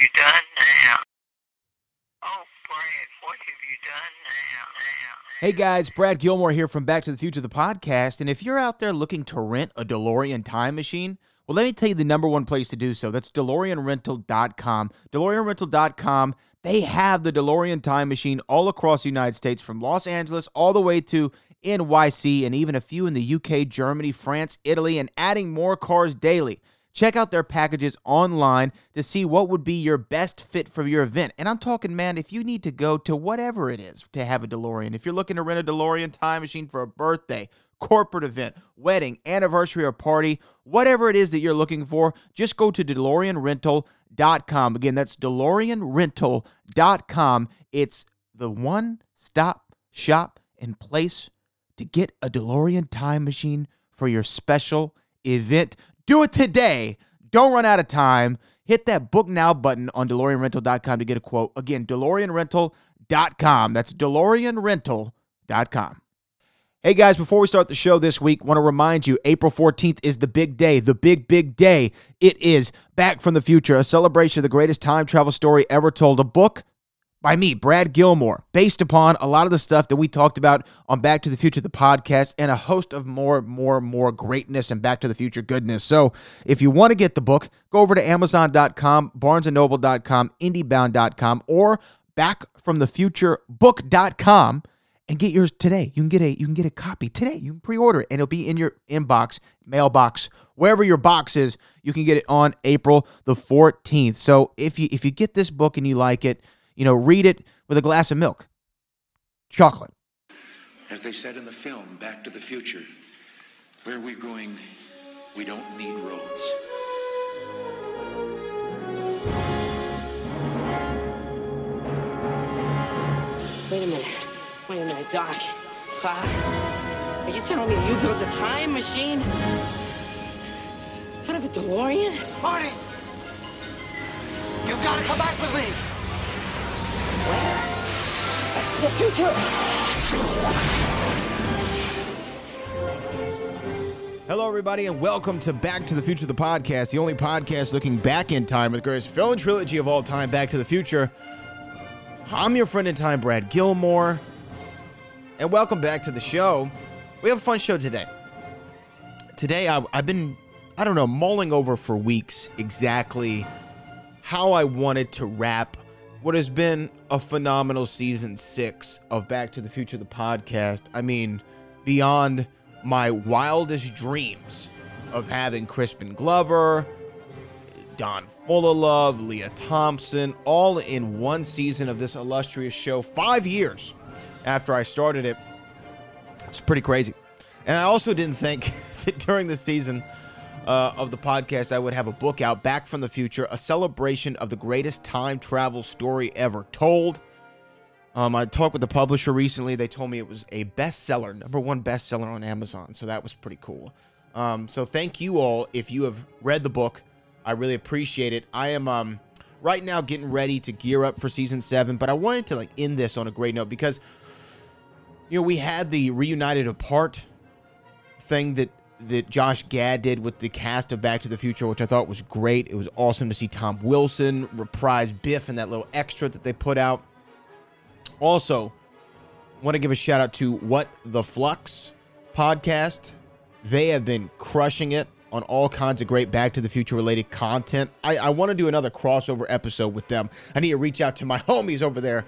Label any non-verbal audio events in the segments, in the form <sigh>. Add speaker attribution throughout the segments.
Speaker 1: you done? Oh, now?
Speaker 2: Hey guys, Brad Gilmore here from Back to the Future, the podcast. And if you're out there looking to rent a DeLorean time machine, well, let me tell you the number one place to do so. That's DeLoreanRental.com. DeLoreanRental.com, they have the DeLorean time machine all across the United States, from Los Angeles all the way to NYC, and even a few in the UK, Germany, France, Italy, and adding more cars daily. Check out their packages online to see what would be your best fit for your event. And I'm talking, man, if you need to go to whatever it is to have a DeLorean, if you're looking to rent a DeLorean time machine for a birthday, corporate event, wedding, anniversary, or party, whatever it is that you're looking for, just go to DeLoreanRental.com. Again, that's DeLoreanRental.com. It's the one stop shop and place to get a DeLorean time machine for your special event. Do it today. Don't run out of time. Hit that book now button on DeLoreanRental.com to get a quote. Again, DeLoreanRental.com. That's DeLoreanRental.com. Hey guys, before we start the show this week, want to remind you April 14th is the big day, the big, big day. It is Back from the Future, a celebration of the greatest time travel story ever told. A book by me, Brad Gilmore, based upon a lot of the stuff that we talked about on Back to the Future, the podcast, and a host of more, more, more greatness and Back to the Future goodness. So if you want to get the book, go over to Amazon.com, BarnesandNoble.com, IndieBound.com, or Back from the Future BackFromTheFutureBook.com and get yours today. You can get a you can get a copy today. You can pre-order it and it'll be in your inbox, mailbox, wherever your box is. You can get it on April the 14th. So if you if you get this book and you like it, you know, read it with a glass of milk. Chocolate.
Speaker 3: As they said in the film, Back to the Future, where we're going, we don't need roads.
Speaker 4: Wait a minute. Wait a minute, Doc. Bob. Are you telling me you built a time machine? Out of a DeLorean?
Speaker 5: Marty! You've got to come back with me!
Speaker 4: To the future!
Speaker 2: Hello, everybody, and welcome to Back to the Future, the podcast, the only podcast looking back in time with the greatest film trilogy of all time, Back to the Future. I'm your friend in time, Brad Gilmore, and welcome back to the show. We have a fun show today. Today, I, I've been, I don't know, mulling over for weeks exactly how I wanted to wrap what has been a phenomenal season six of Back to the Future, the podcast. I mean, beyond my wildest dreams of having Crispin Glover, Don Fullilove, Lea Thompson, all in one season of this illustrious show, five years after I started it. It's pretty crazy. And I also didn't think <laughs> that during the season uh, of the podcast, I would have a book out, Back from the Future, a celebration of the greatest time travel story ever told. Um, I talked with the publisher recently. They told me it was a bestseller, number one bestseller on Amazon. So that was pretty cool. Um, so thank you all if you have read the book. I really appreciate it. I am um, right now getting ready to gear up for season seven, but I wanted to like end this on a great note because you know we had the reunited apart thing that that Josh Gad did with the cast of Back to the Future, which I thought was great. It was awesome to see Tom Wilson reprise Biff in that little extra that they put out. Also, want to give a shout out to What the Flux podcast. They have been crushing it on all kinds of great Back to the Future related content. I, I want to do another crossover episode with them. I need to reach out to my <laughs> homies over there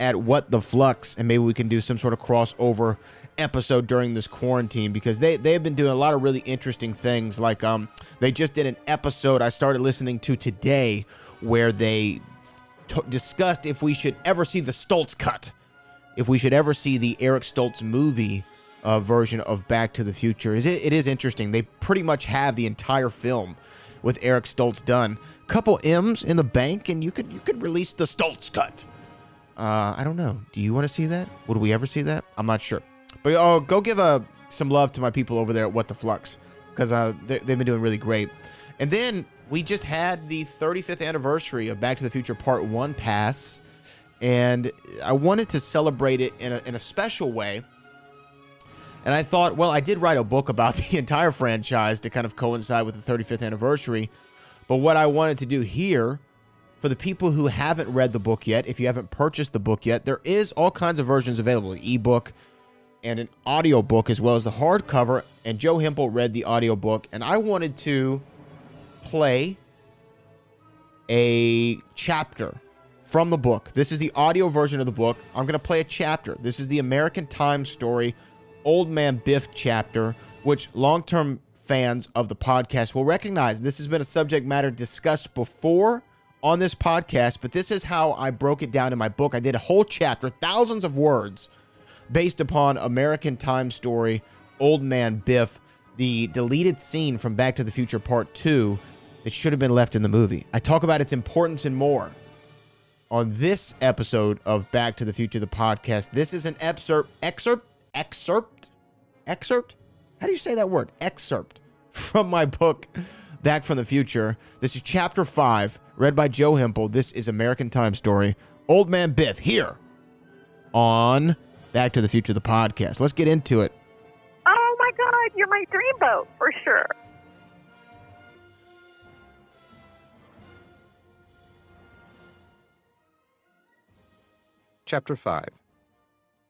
Speaker 2: at What the Flux, and maybe we can do some sort of crossover episode during this quarantine because they they've been doing a lot of really interesting things. Like um, they just did an episode I started listening to today where they t- discussed if we should ever see the Stoltz cut, if we should ever see the Eric Stoltz movie uh, version of Back to the Future. Is it, it is interesting. They pretty much have the entire film with Eric Stoltz done. Couple M's in the bank, and you could you could release the Stoltz cut. Uh, I don't know. Do you want to see that? Would we ever see that? I'm not sure. But oh, go give a some love to my people over there at What the Flux because uh, they, they've been doing really great. And then we just had the 35th anniversary of Back to the Future Part One pass, and I wanted to celebrate it in a, in a special way. And I thought, well, I did write a book about <laughs> the entire franchise to kind of coincide with the 35th anniversary. But what I wanted to do here For the people who haven't read the book yet, if you haven't purchased the book yet, there is all kinds of versions available, ebook and an audio book as well as the hardcover. And Joe Hempel read the audio book, and I wanted to play a chapter from the book. This is the audio version of the book. I'm going to play a chapter. This is the American Time story, Old Man Biff chapter, which long term fans of the podcast will recognize. This has been a subject matter discussed before on this podcast, but this is how I broke it down in my book. I did a whole chapter, thousands of words, based upon American Time story, Old Man Biff, the deleted scene from Back to the Future Part 2 that should have been left in the movie. I talk about its importance and more on this episode of Back to the Future, the podcast. This is an excerpt, excerpt, excerpt, excerpt. How do you say that word? Excerpt from my book, Back from the Future. This is chapter five, read by Joe Hempel. This is American Time Story. Old Man Biff here on Back to the Future, the podcast. Let's get into it.
Speaker 5: Oh my God, you're my dreamboat for sure.
Speaker 6: Chapter 5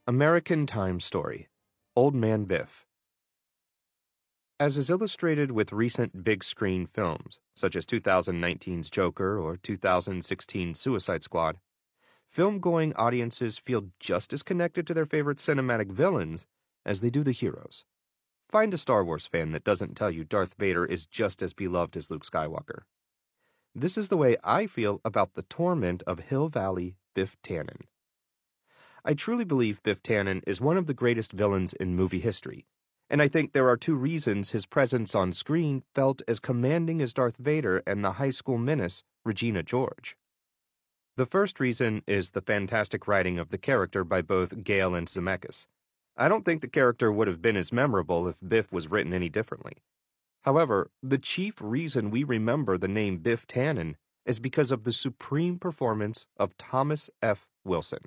Speaker 6: American Time Story Old Man Biff. As is illustrated with recent big screen films, such as 2019's Joker or 2016's Suicide Squad, film going audiences feel just as connected to their favorite cinematic villains as they do the heroes. Find a Star Wars fan that doesn't tell you Darth Vader is just as beloved as Luke Skywalker. This is the way I feel about the torment of Hill Valley Biff Tannen. I truly believe Biff Tannen is one of the greatest villains in movie history, and I think there are two reasons his presence on screen felt as commanding as Darth Vader and the high school menace, Regina George. The first reason is the fantastic writing of the character by both Gale and Zemeckis. I don't think the character would have been as memorable if Biff was written any differently. However, the chief reason we remember the name Biff Tannen is because of the supreme performance of Thomas F. Wilson.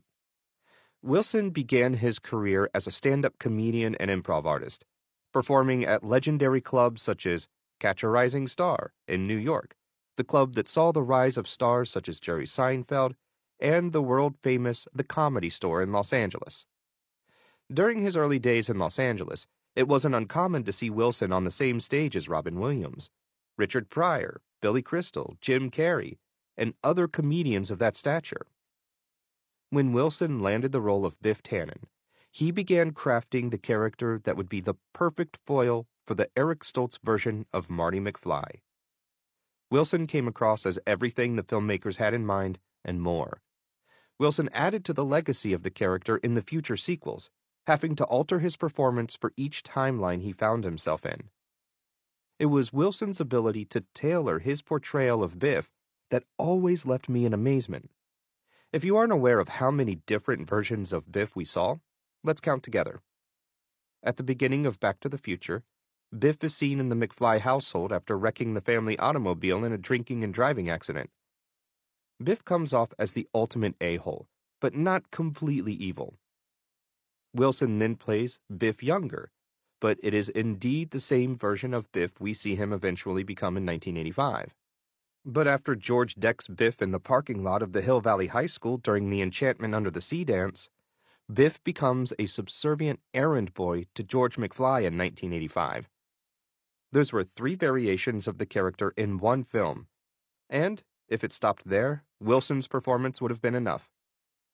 Speaker 6: Wilson began his career as a stand up comedian and improv artist, performing at legendary clubs such as Catch a Rising Star in New York, the club that saw the rise of stars such as Jerry Seinfeld, and the world famous The Comedy Store in Los Angeles. During his early days in Los Angeles, it wasn't uncommon to see Wilson on the same stage as Robin Williams, Richard Pryor, Billy Crystal, Jim Carrey, and other comedians of that stature. When Wilson landed the role of Biff Tannen, he began crafting the character that would be the perfect foil for the Eric Stoltz version of Marty McFly. Wilson came across as everything the filmmakers had in mind and more. Wilson added to the legacy of the character in the future sequels, having to alter his performance for each timeline he found himself in. It was Wilson's ability to tailor his portrayal of Biff that always left me in amazement. If you aren't aware of how many different versions of Biff we saw, let's count together. At the beginning of Back to the Future, Biff is seen in the McFly household after wrecking the family automobile in a drinking and driving accident. Biff comes off as the ultimate a hole, but not completely evil. Wilson then plays Biff younger, but it is indeed the same version of Biff we see him eventually become in 1985. But after George decks Biff in the parking lot of the Hill Valley High School during the Enchantment Under the Sea dance, Biff becomes a subservient errand boy to George McFly in 1985. Those were three variations of the character in one film, and if it stopped there, Wilson's performance would have been enough.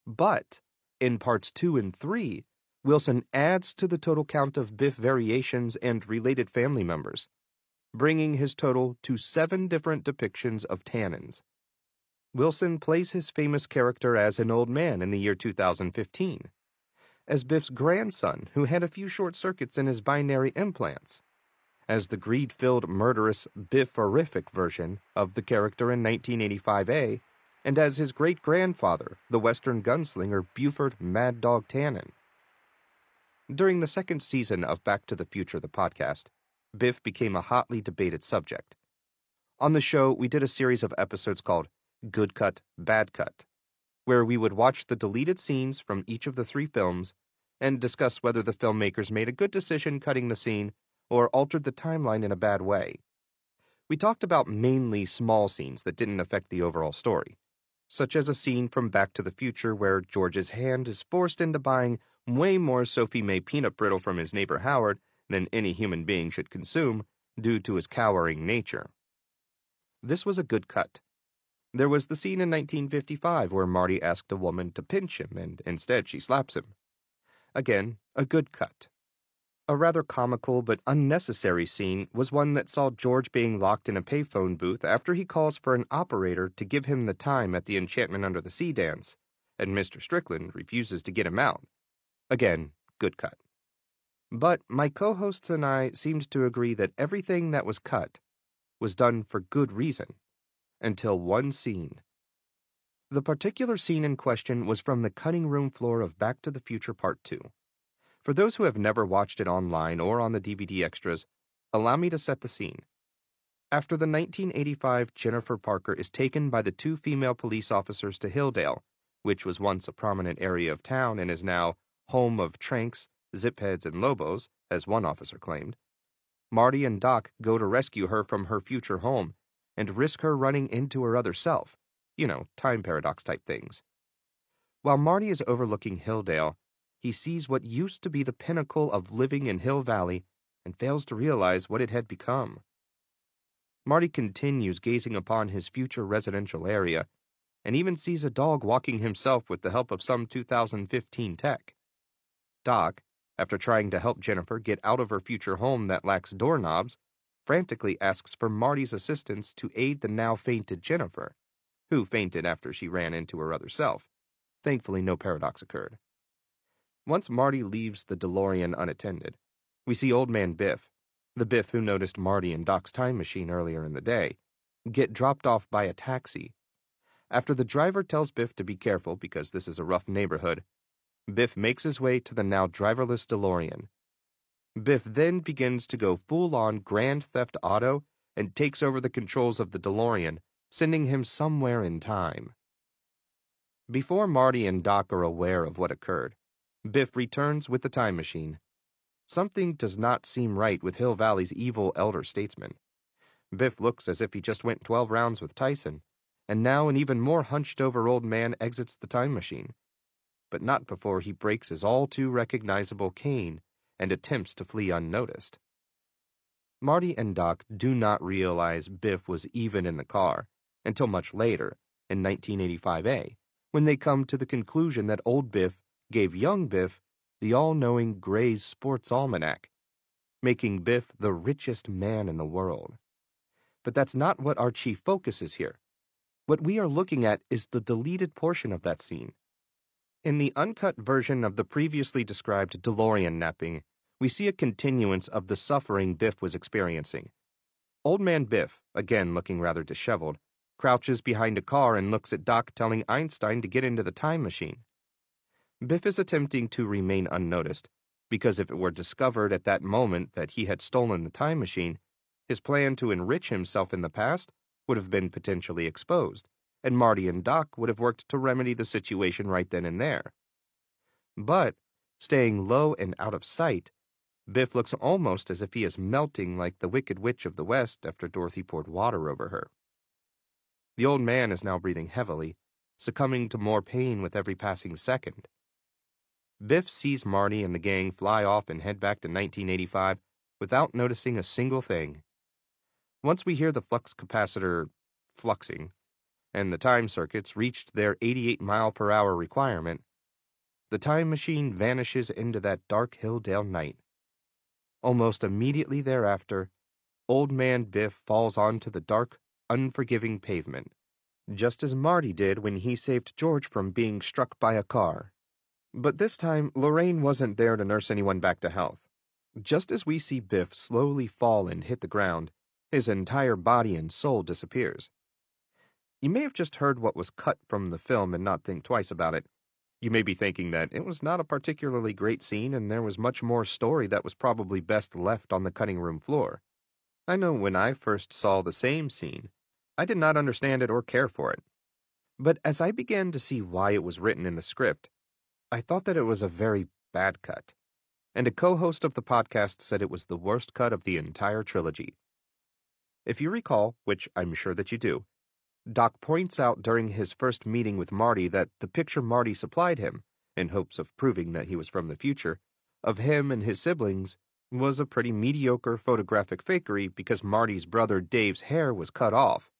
Speaker 6: But in parts two and three, Wilson adds to the total count of Biff variations and related family members bringing his total to seven different depictions of Tannens. Wilson plays his famous character as an old man in the year 2015, as Biff's grandson who had a few short circuits in his binary implants, as the greed filled murderous Biff-orific version of the character in 1985A, and as his great grandfather, the Western gunslinger Buford Mad Dog Tannen. During the second season of Back to the Future, the podcast, Biff became a hotly debated subject. On the show, we did a series of episodes called Good Cut, Bad Cut, where we would watch the deleted scenes from each of the three films and discuss whether the filmmakers made a good decision cutting the scene or altered the timeline in a bad way. We talked about mainly small scenes that didn't affect the overall story, such as a scene from Back to the Future where George's hand is forced into buying way more Sophie Mae peanut brittle from his neighbor Howard than any human being should consume due to his cowering nature. This was a good cut. There was the scene in 1955 where Marty asked a woman to pinch him and instead she slaps him. Again, a good cut. A rather comical but unnecessary scene was one that saw George being locked in a payphone booth after he calls for an operator to give him the time at the Enchantment Under the Sea dance, and Mr. Strickland refuses to get him out. Again, good cut. But my co hosts and I seemed to agree that everything that was cut was done for good reason, until one scene. The particular scene in question was from the cutting room floor of Back to the Future Part 2. For those who have never watched it online or on the DVD extras, allow me to set the scene. After the 1985 Jennifer Parker is taken by the two female police officers to Hilldale, which was once a prominent area of town and is now home of Tranks, Zipheads, and Lobos, as one officer claimed, Marty and Doc go to rescue her from her future home and risk her running into her other self. You know, time paradox type things. While Marty is overlooking Hilldale, he sees what used to be the pinnacle of living in Hill Valley and fails to realize what it had become. Marty continues gazing upon his future residential area and even sees a dog walking himself with the help of some 2015 tech. Doc, after trying to help Jennifer get out of her future home that lacks doorknobs, frantically asks for Marty's assistance to aid the now fainted Jennifer, who fainted after she ran into her other self. Thankfully, no paradox occurred. Once Marty leaves the DeLorean unattended, we see Old Man Biff, the Biff who noticed Marty in Doc's time machine earlier in the day, get dropped off by a taxi. After the driver tells Biff to be careful because this is a rough neighborhood, Biff makes his way to the now driverless DeLorean. Biff then begins to go full on Grand Theft Auto and takes over the controls of the DeLorean, sending him somewhere in time. Before Marty and Doc are aware of what occurred, Biff returns with the time machine. Something does not seem right with Hill Valley's evil elder statesman. Biff looks as if he just went 12 rounds with Tyson, and now an even more hunched over old man exits the time machine. But not before he breaks his all too recognizable cane and attempts to flee unnoticed. Marty and Doc do not realize Biff was even in the car until much later, in 1985A, when they come to the conclusion that old Biff gave young Biff the all knowing Gray's Sports Almanac, making Biff the richest man in the world. But that's not what our chief focus is here. What we are looking at is the deleted portion of that scene. In the uncut version of the previously described DeLorean napping, we see a continuance of the suffering Biff was experiencing. Old Man Biff, again looking rather disheveled, crouches behind a car and looks at Doc telling Einstein to get into the time machine. Biff is attempting to remain unnoticed, because if it were discovered at that moment that he had stolen the time machine, his plan to enrich himself in the past would have been potentially exposed, and Marty and Doc would have worked to remedy the situation right then and there. But, staying low and out of sight, Biff looks almost as if he is melting like the Wicked Witch of the West after Dorothy poured water over her. The old man is now breathing heavily, succumbing to more pain with every passing second. Biff sees Marty and the gang fly off and head back to 1985 without noticing a single thing. Once we hear the flux capacitor fluxing, and the time circuits reached their 88 mile per hour requirement, the time machine vanishes into that dark Hilldale night. Almost immediately thereafter, Old Man Biff falls onto the dark, unforgiving pavement, just as Marty did when he saved George from being struck by a car. But this time, Lorraine wasn't there to nurse anyone back to health. Just as we see Biff slowly fall and hit the ground, his entire body and soul disappears. You may have just heard what was cut from the film and not think twice about it. You may be thinking that it was not a particularly great scene and there was much more story that was probably best left on the cutting room floor. I know when I first saw the same scene, I did not understand it or care for it. But as I began to see why it was written in the script, I thought that it was a very bad cut, and a co host of the podcast said it was the worst cut of the entire trilogy. If you recall, which I'm sure that you do, Doc points out during his first meeting with Marty that the picture Marty supplied him, in hopes of proving that he was from the future, of him and his siblings was a pretty mediocre photographic fakery because Marty's brother Dave's hair was cut off.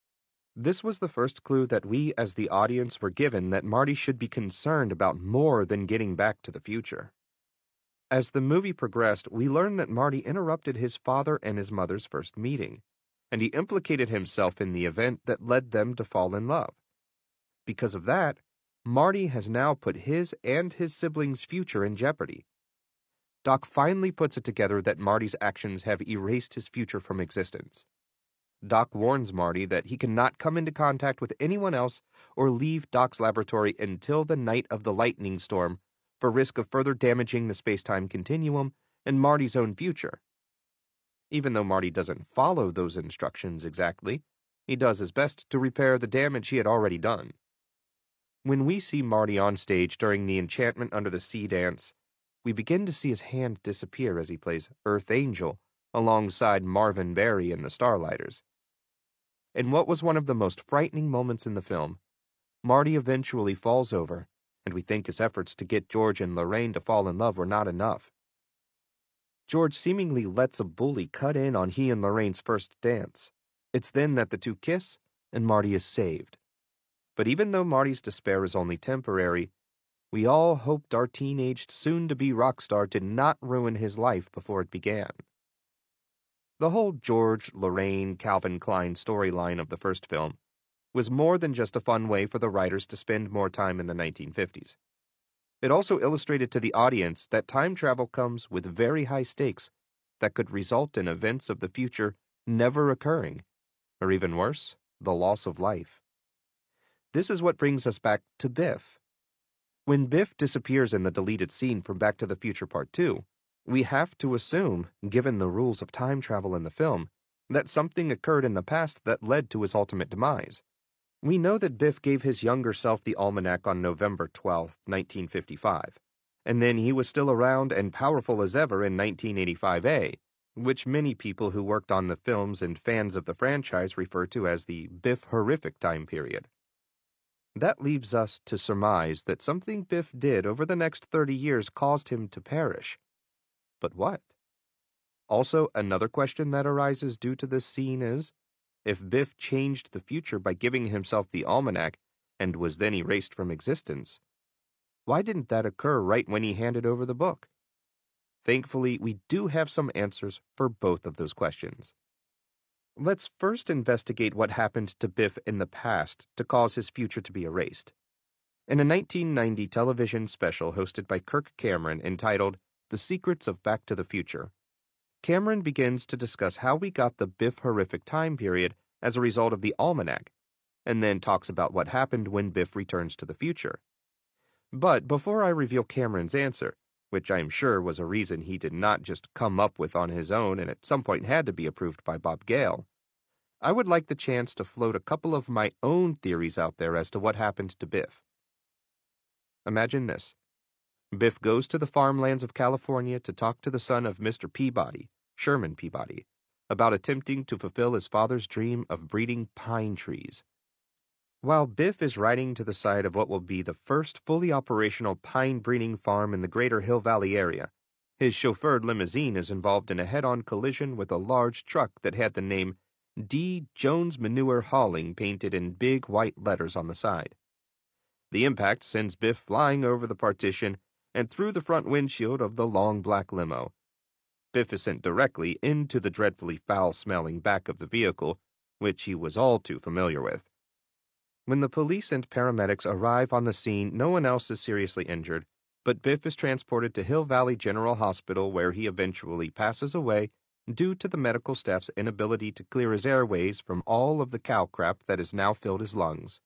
Speaker 6: This was the first clue that we as the audience were given that Marty should be concerned about more than getting back to the future. As the movie progressed, we learned that Marty interrupted his father and his mother's first meeting, and he implicated himself in the event that led them to fall in love. Because of that, Marty has now put his and his siblings' future in jeopardy. Doc finally puts it together that Marty's actions have erased his future from existence. Doc warns Marty that he cannot come into contact with anyone else or leave Doc's laboratory until the night of the lightning storm for risk of further damaging the space-time continuum and Marty's own future. Even though Marty doesn't follow those instructions exactly, he does his best to repair the damage he had already done. When we see Marty on stage during the Enchantment Under the Sea dance, we begin to see his hand disappear as he plays Earth Angel alongside Marvin Berry and the Starlighters. In what was one of the most frightening moments in the film, Marty eventually falls over, and we think his efforts to get George and Lorraine to fall in love were not enough. George seemingly lets a bully cut in on he and Lorraine's first dance. It's then that the two kiss, and Marty is saved. But even though Marty's despair is only temporary, we all hoped our teenaged soon to be rock star did not ruin his life before it began. The whole George, Lorraine, Calvin Klein storyline of the first film was more than just a fun way for the writers to spend more time in the 1950s. It also illustrated to the audience that time travel comes with very high stakes that could result in events of the future never occurring, or even worse, the loss of life. This is what brings us back to Biff. When Biff disappears in the deleted scene from Back to the Future Part 2, we have to assume, given the rules of time travel in the film, that something occurred in the past that led to his ultimate demise. We know that Biff gave his younger self the almanac on November 12, 1955, and then he was still around and powerful as ever in 1985A, which many people who worked on the films and fans of the franchise refer to as the Biff horrific time period. That leaves us to surmise that something Biff did over the next 30 years caused him to perish. But what? Also, another question that arises due to this scene is if Biff changed the future by giving himself the almanac and was then erased from existence, why didn't that occur right when he handed over the book? Thankfully, we do have some answers for both of those questions. Let's first investigate what happened to Biff in the past to cause his future to be erased. In a 1990 television special hosted by Kirk Cameron entitled The Secrets of Back to the Future, Cameron begins to discuss how we got the Biff horrific time period as a result of the almanac, and then talks about what happened when Biff returns to the future. But before I reveal Cameron's answer, which I am sure was a reason he did not just come up with on his own and at some point had to be approved by Bob Gale. I would like the chance to float a couple of my own theories out there as to what happened to Biff. Imagine this Biff goes to the farmlands of California to talk to the son of Mr. Peabody, Sherman Peabody, about attempting to fulfill his father's dream of breeding pine trees. While Biff is riding to the site of what will be the first fully operational pine breeding farm in the greater Hill Valley area, his chauffeured limousine is involved in a head on collision with a large truck that had the name D. Jones Manure Hauling painted in big white letters on the side. The impact sends Biff flying over the partition and through the front windshield of the long black limo. Biff is sent directly into the dreadfully foul smelling back of the vehicle, which he was all too familiar with. When the police and paramedics arrive on the scene, no one else is seriously injured, but Biff is transported to Hill Valley General Hospital where he eventually passes away due to the medical staff's inability to clear his airways from all of the cow crap that has now filled his lungs.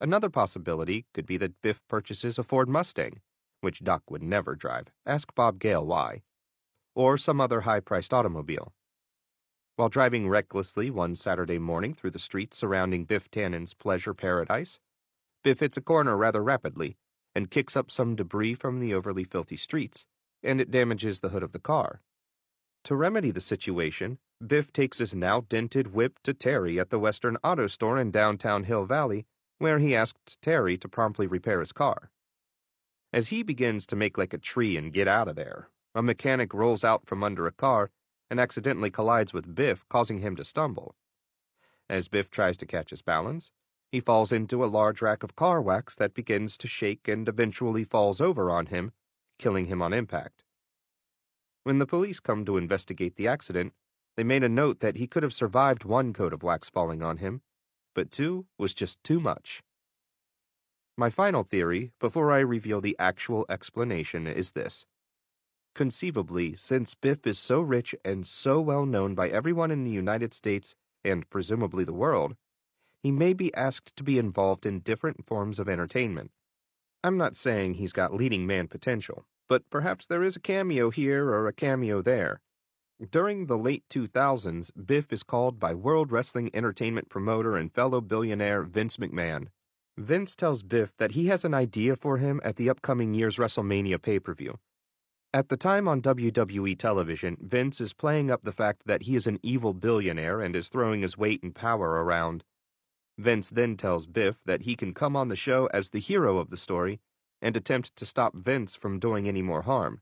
Speaker 6: Another possibility could be that Biff purchases a Ford Mustang, which Doc would never drive. Ask Bob Gale why. Or some other high priced automobile. While driving recklessly one Saturday morning through the streets surrounding Biff Tannen's pleasure paradise, Biff hits a corner rather rapidly and kicks up some debris from the overly filthy streets, and it damages the hood of the car. To remedy the situation, Biff takes his now dented whip to Terry at the Western Auto Store in downtown Hill Valley, where he asked Terry to promptly repair his car. As he begins to make like a tree and get out of there, a mechanic rolls out from under a car and accidentally collides with Biff, causing him to stumble. As Biff tries to catch his balance, he falls into a large rack of car wax that begins to shake and eventually falls over on him, killing him on impact. When the police come to investigate the accident, they made a note that he could have survived one coat of wax falling on him, but two was just too much. My final theory, before I reveal the actual explanation, is this. Conceivably, since Biff is so rich and so well known by everyone in the United States and presumably the world, he may be asked to be involved in different forms of entertainment. I'm not saying he's got leading man potential, but perhaps there is a cameo here or a cameo there. During the late 2000s, Biff is called by World Wrestling Entertainment promoter and fellow billionaire Vince McMahon. Vince tells Biff that he has an idea for him at the upcoming year's WrestleMania pay per view. At the time on WWE television, Vince is playing up the fact that he is an evil billionaire and is throwing his weight and power around. Vince then tells Biff that he can come on the show as the hero of the story and attempt to stop Vince from doing any more harm.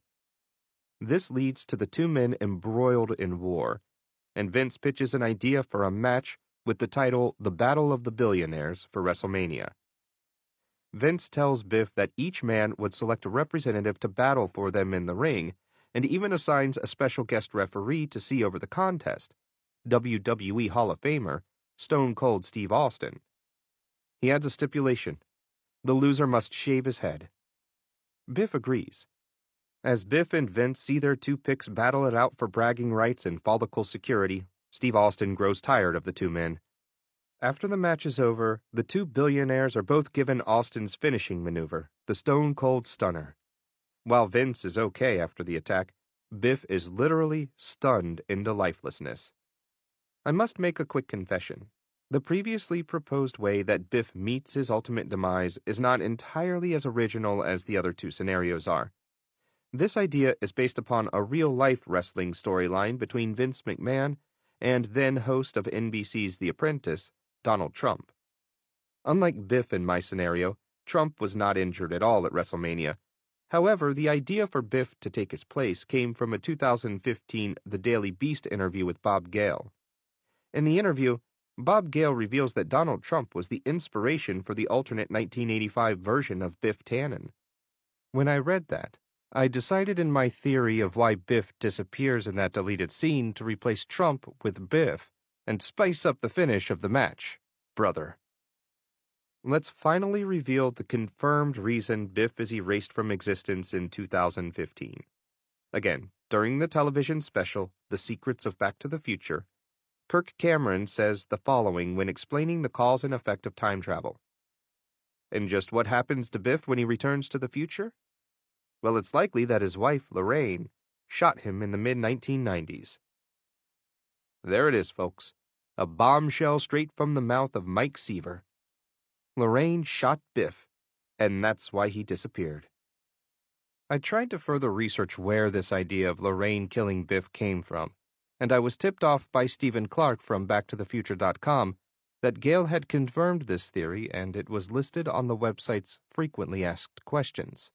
Speaker 6: This leads to the two men embroiled in war, and Vince pitches an idea for a match with the title The Battle of the Billionaires for WrestleMania. Vince tells Biff that each man would select a representative to battle for them in the ring, and even assigns a special guest referee to see over the contest WWE Hall of Famer, Stone Cold Steve Austin. He adds a stipulation the loser must shave his head. Biff agrees. As Biff and Vince see their two picks battle it out for bragging rights and follicle security, Steve Austin grows tired of the two men. After the match is over, the two billionaires are both given Austin's finishing maneuver, the Stone Cold Stunner. While Vince is okay after the attack, Biff is literally stunned into lifelessness. I must make a quick confession. The previously proposed way that Biff meets his ultimate demise is not entirely as original as the other two scenarios are. This idea is based upon a real life wrestling storyline between Vince McMahon and then host of NBC's The Apprentice, Donald Trump. Unlike Biff in my scenario, Trump was not injured at all at WrestleMania. However, the idea for Biff to take his place came from a 2015 The Daily Beast interview with Bob Gale. In the interview, Bob Gale reveals that Donald Trump was the inspiration for the alternate 1985 version of Biff Tannen. When I read that, I decided in my theory of why Biff disappears in that deleted scene to replace Trump with Biff and spice up the finish of the match, brother. Let's finally reveal the confirmed reason Biff is erased from existence in 2015. Again, during the television special, The Secrets of Back to the Future, Kirk Cameron says the following when explaining the cause and effect of time travel. And just what happens to Biff when he returns to the future? Well, it's likely that his wife, Lorraine, shot him in the mid 1990s. There it is, folks. A bombshell straight from the mouth of Mike Seaver. Lorraine shot Biff, and that's why he disappeared. I tried to further research where this idea of Lorraine killing Biff came from, and I was tipped off by Stephen Clark from BackToTheFuture.com that Gale had confirmed this theory and it was listed on the website's frequently asked questions.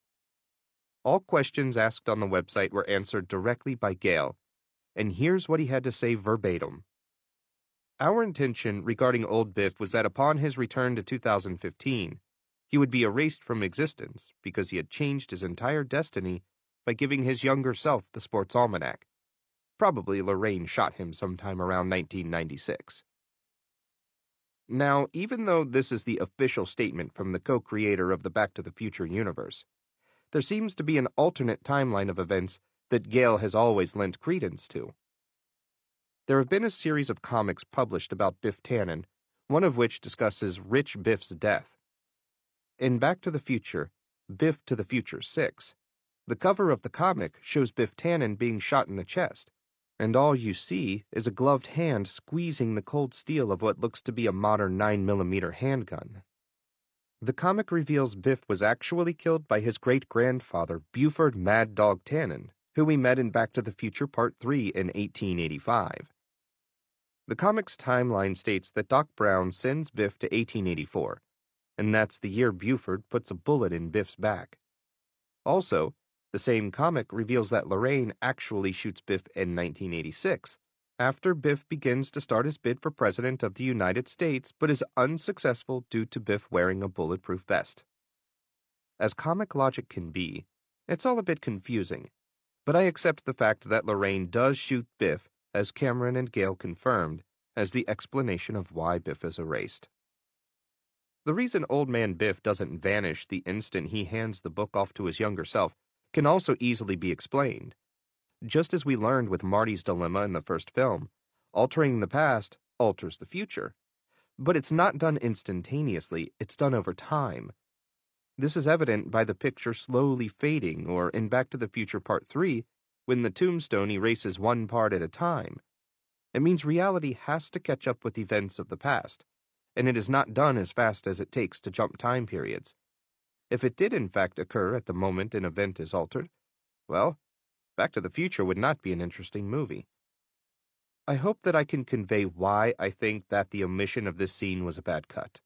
Speaker 6: All questions asked on the website were answered directly by Gale, and here's what he had to say verbatim. Our intention regarding Old Biff was that upon his return to 2015, he would be erased from existence because he had changed his entire destiny by giving his younger self the sports almanac. Probably Lorraine shot him sometime around 1996. Now, even though this is the official statement from the co creator of the Back to the Future universe, there seems to be an alternate timeline of events that Gale has always lent credence to. There have been a series of comics published about Biff Tannen, one of which discusses Rich Biff's death. In Back to the Future, Biff to the Future 6, the cover of the comic shows Biff Tannen being shot in the chest, and all you see is a gloved hand squeezing the cold steel of what looks to be a modern 9mm handgun. The comic reveals Biff was actually killed by his great grandfather, Buford Mad Dog Tannen, who we met in Back to the Future Part 3 in 1885. The comic's timeline states that Doc Brown sends Biff to 1884, and that's the year Buford puts a bullet in Biff's back. Also, the same comic reveals that Lorraine actually shoots Biff in 1986, after Biff begins to start his bid for President of the United States but is unsuccessful due to Biff wearing a bulletproof vest. As comic logic can be, it's all a bit confusing, but I accept the fact that Lorraine does shoot Biff, as Cameron and Gale confirmed, as the explanation of why Biff is erased. The reason Old Man Biff doesn't vanish the instant he hands the book off to his younger self can also easily be explained. Just as we learned with Marty's dilemma in the first film, altering the past alters the future. But it's not done instantaneously, it's done over time. This is evident by the picture slowly fading, or in Back to the Future Part 3, when the tombstone erases one part at a time. It means reality has to catch up with events of the past and it is not done as fast as it takes to jump time periods. If it did in fact occur at the moment an event is altered, well, Back to the Future would not be an interesting movie. I hope that I can convey why I think that the omission of this scene was a bad cut.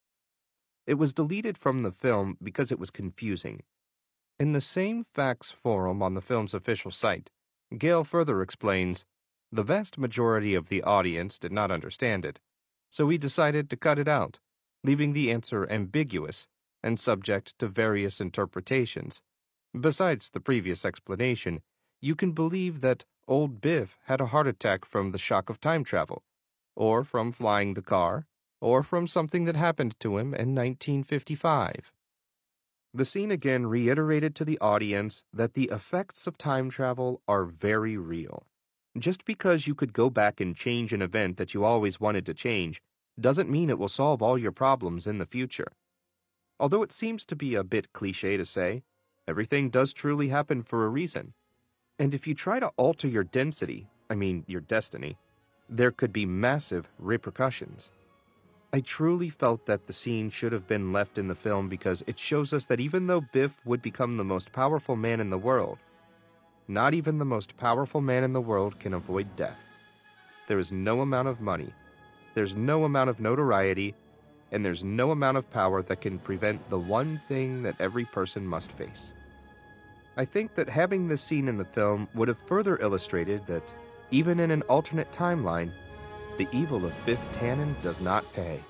Speaker 6: It was deleted from the film because it was confusing. In the same facts forum on the film's official site, Gale further explains the vast majority of the audience did not understand it, so we decided to cut it out, leaving the answer ambiguous and subject to various interpretations. Besides the previous explanation, you can believe that old Biff had a heart attack from the shock of time travel, or from flying the car, or from something that happened to him in 1955. The scene again reiterated to the audience that the effects of time travel are very real. Just because you could go back and change an event that you always wanted to change doesn't mean it will solve all your problems in the future. Although it seems to be a bit cliche to say, everything does truly happen for a reason. And if you try to alter your density, I mean your destiny, there could be massive repercussions. I truly felt that the scene should have been left in the film because it shows us that even though Biff would become the most powerful man in the world, not even the most powerful man in the world can avoid death. There is no amount of money, there's no amount of notoriety, and there's no amount of power that can prevent the one thing that every person must face. I think that having this scene in the film would have further illustrated that, even in an alternate timeline, the evil of Biff Tannen does not pay.